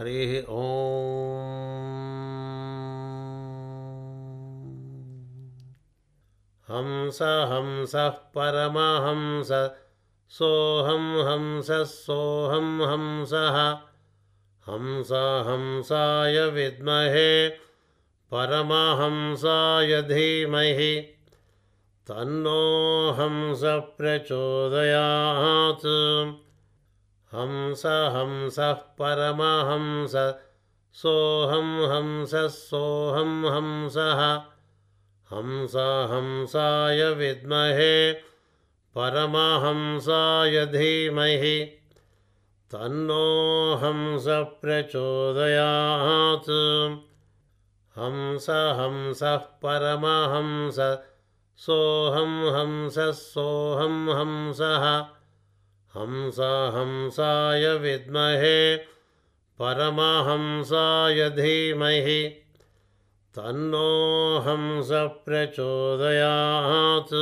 हरिः ॐ हंस हंसः परमहंस सोऽहं हंसः सोऽहं हंसः। हंस हंसाय विद्महे परमहंसाय धीमहि। तन्नो हंसः प्रचोदयात् हंस हंसः परमहंस सोऽहं हंसः सोऽहं हंसः। हंस हंसाय विद्महे परमहंसाय धीमहि। तन्नो हंस प्रचोदयात्। हंस हंसः परमहंस सोऽहं हंसः सोऽहं हंसः हंस हंसाय विद्महे परमहंसाय धीमहि। तन्नो हंस प्रचोदयात्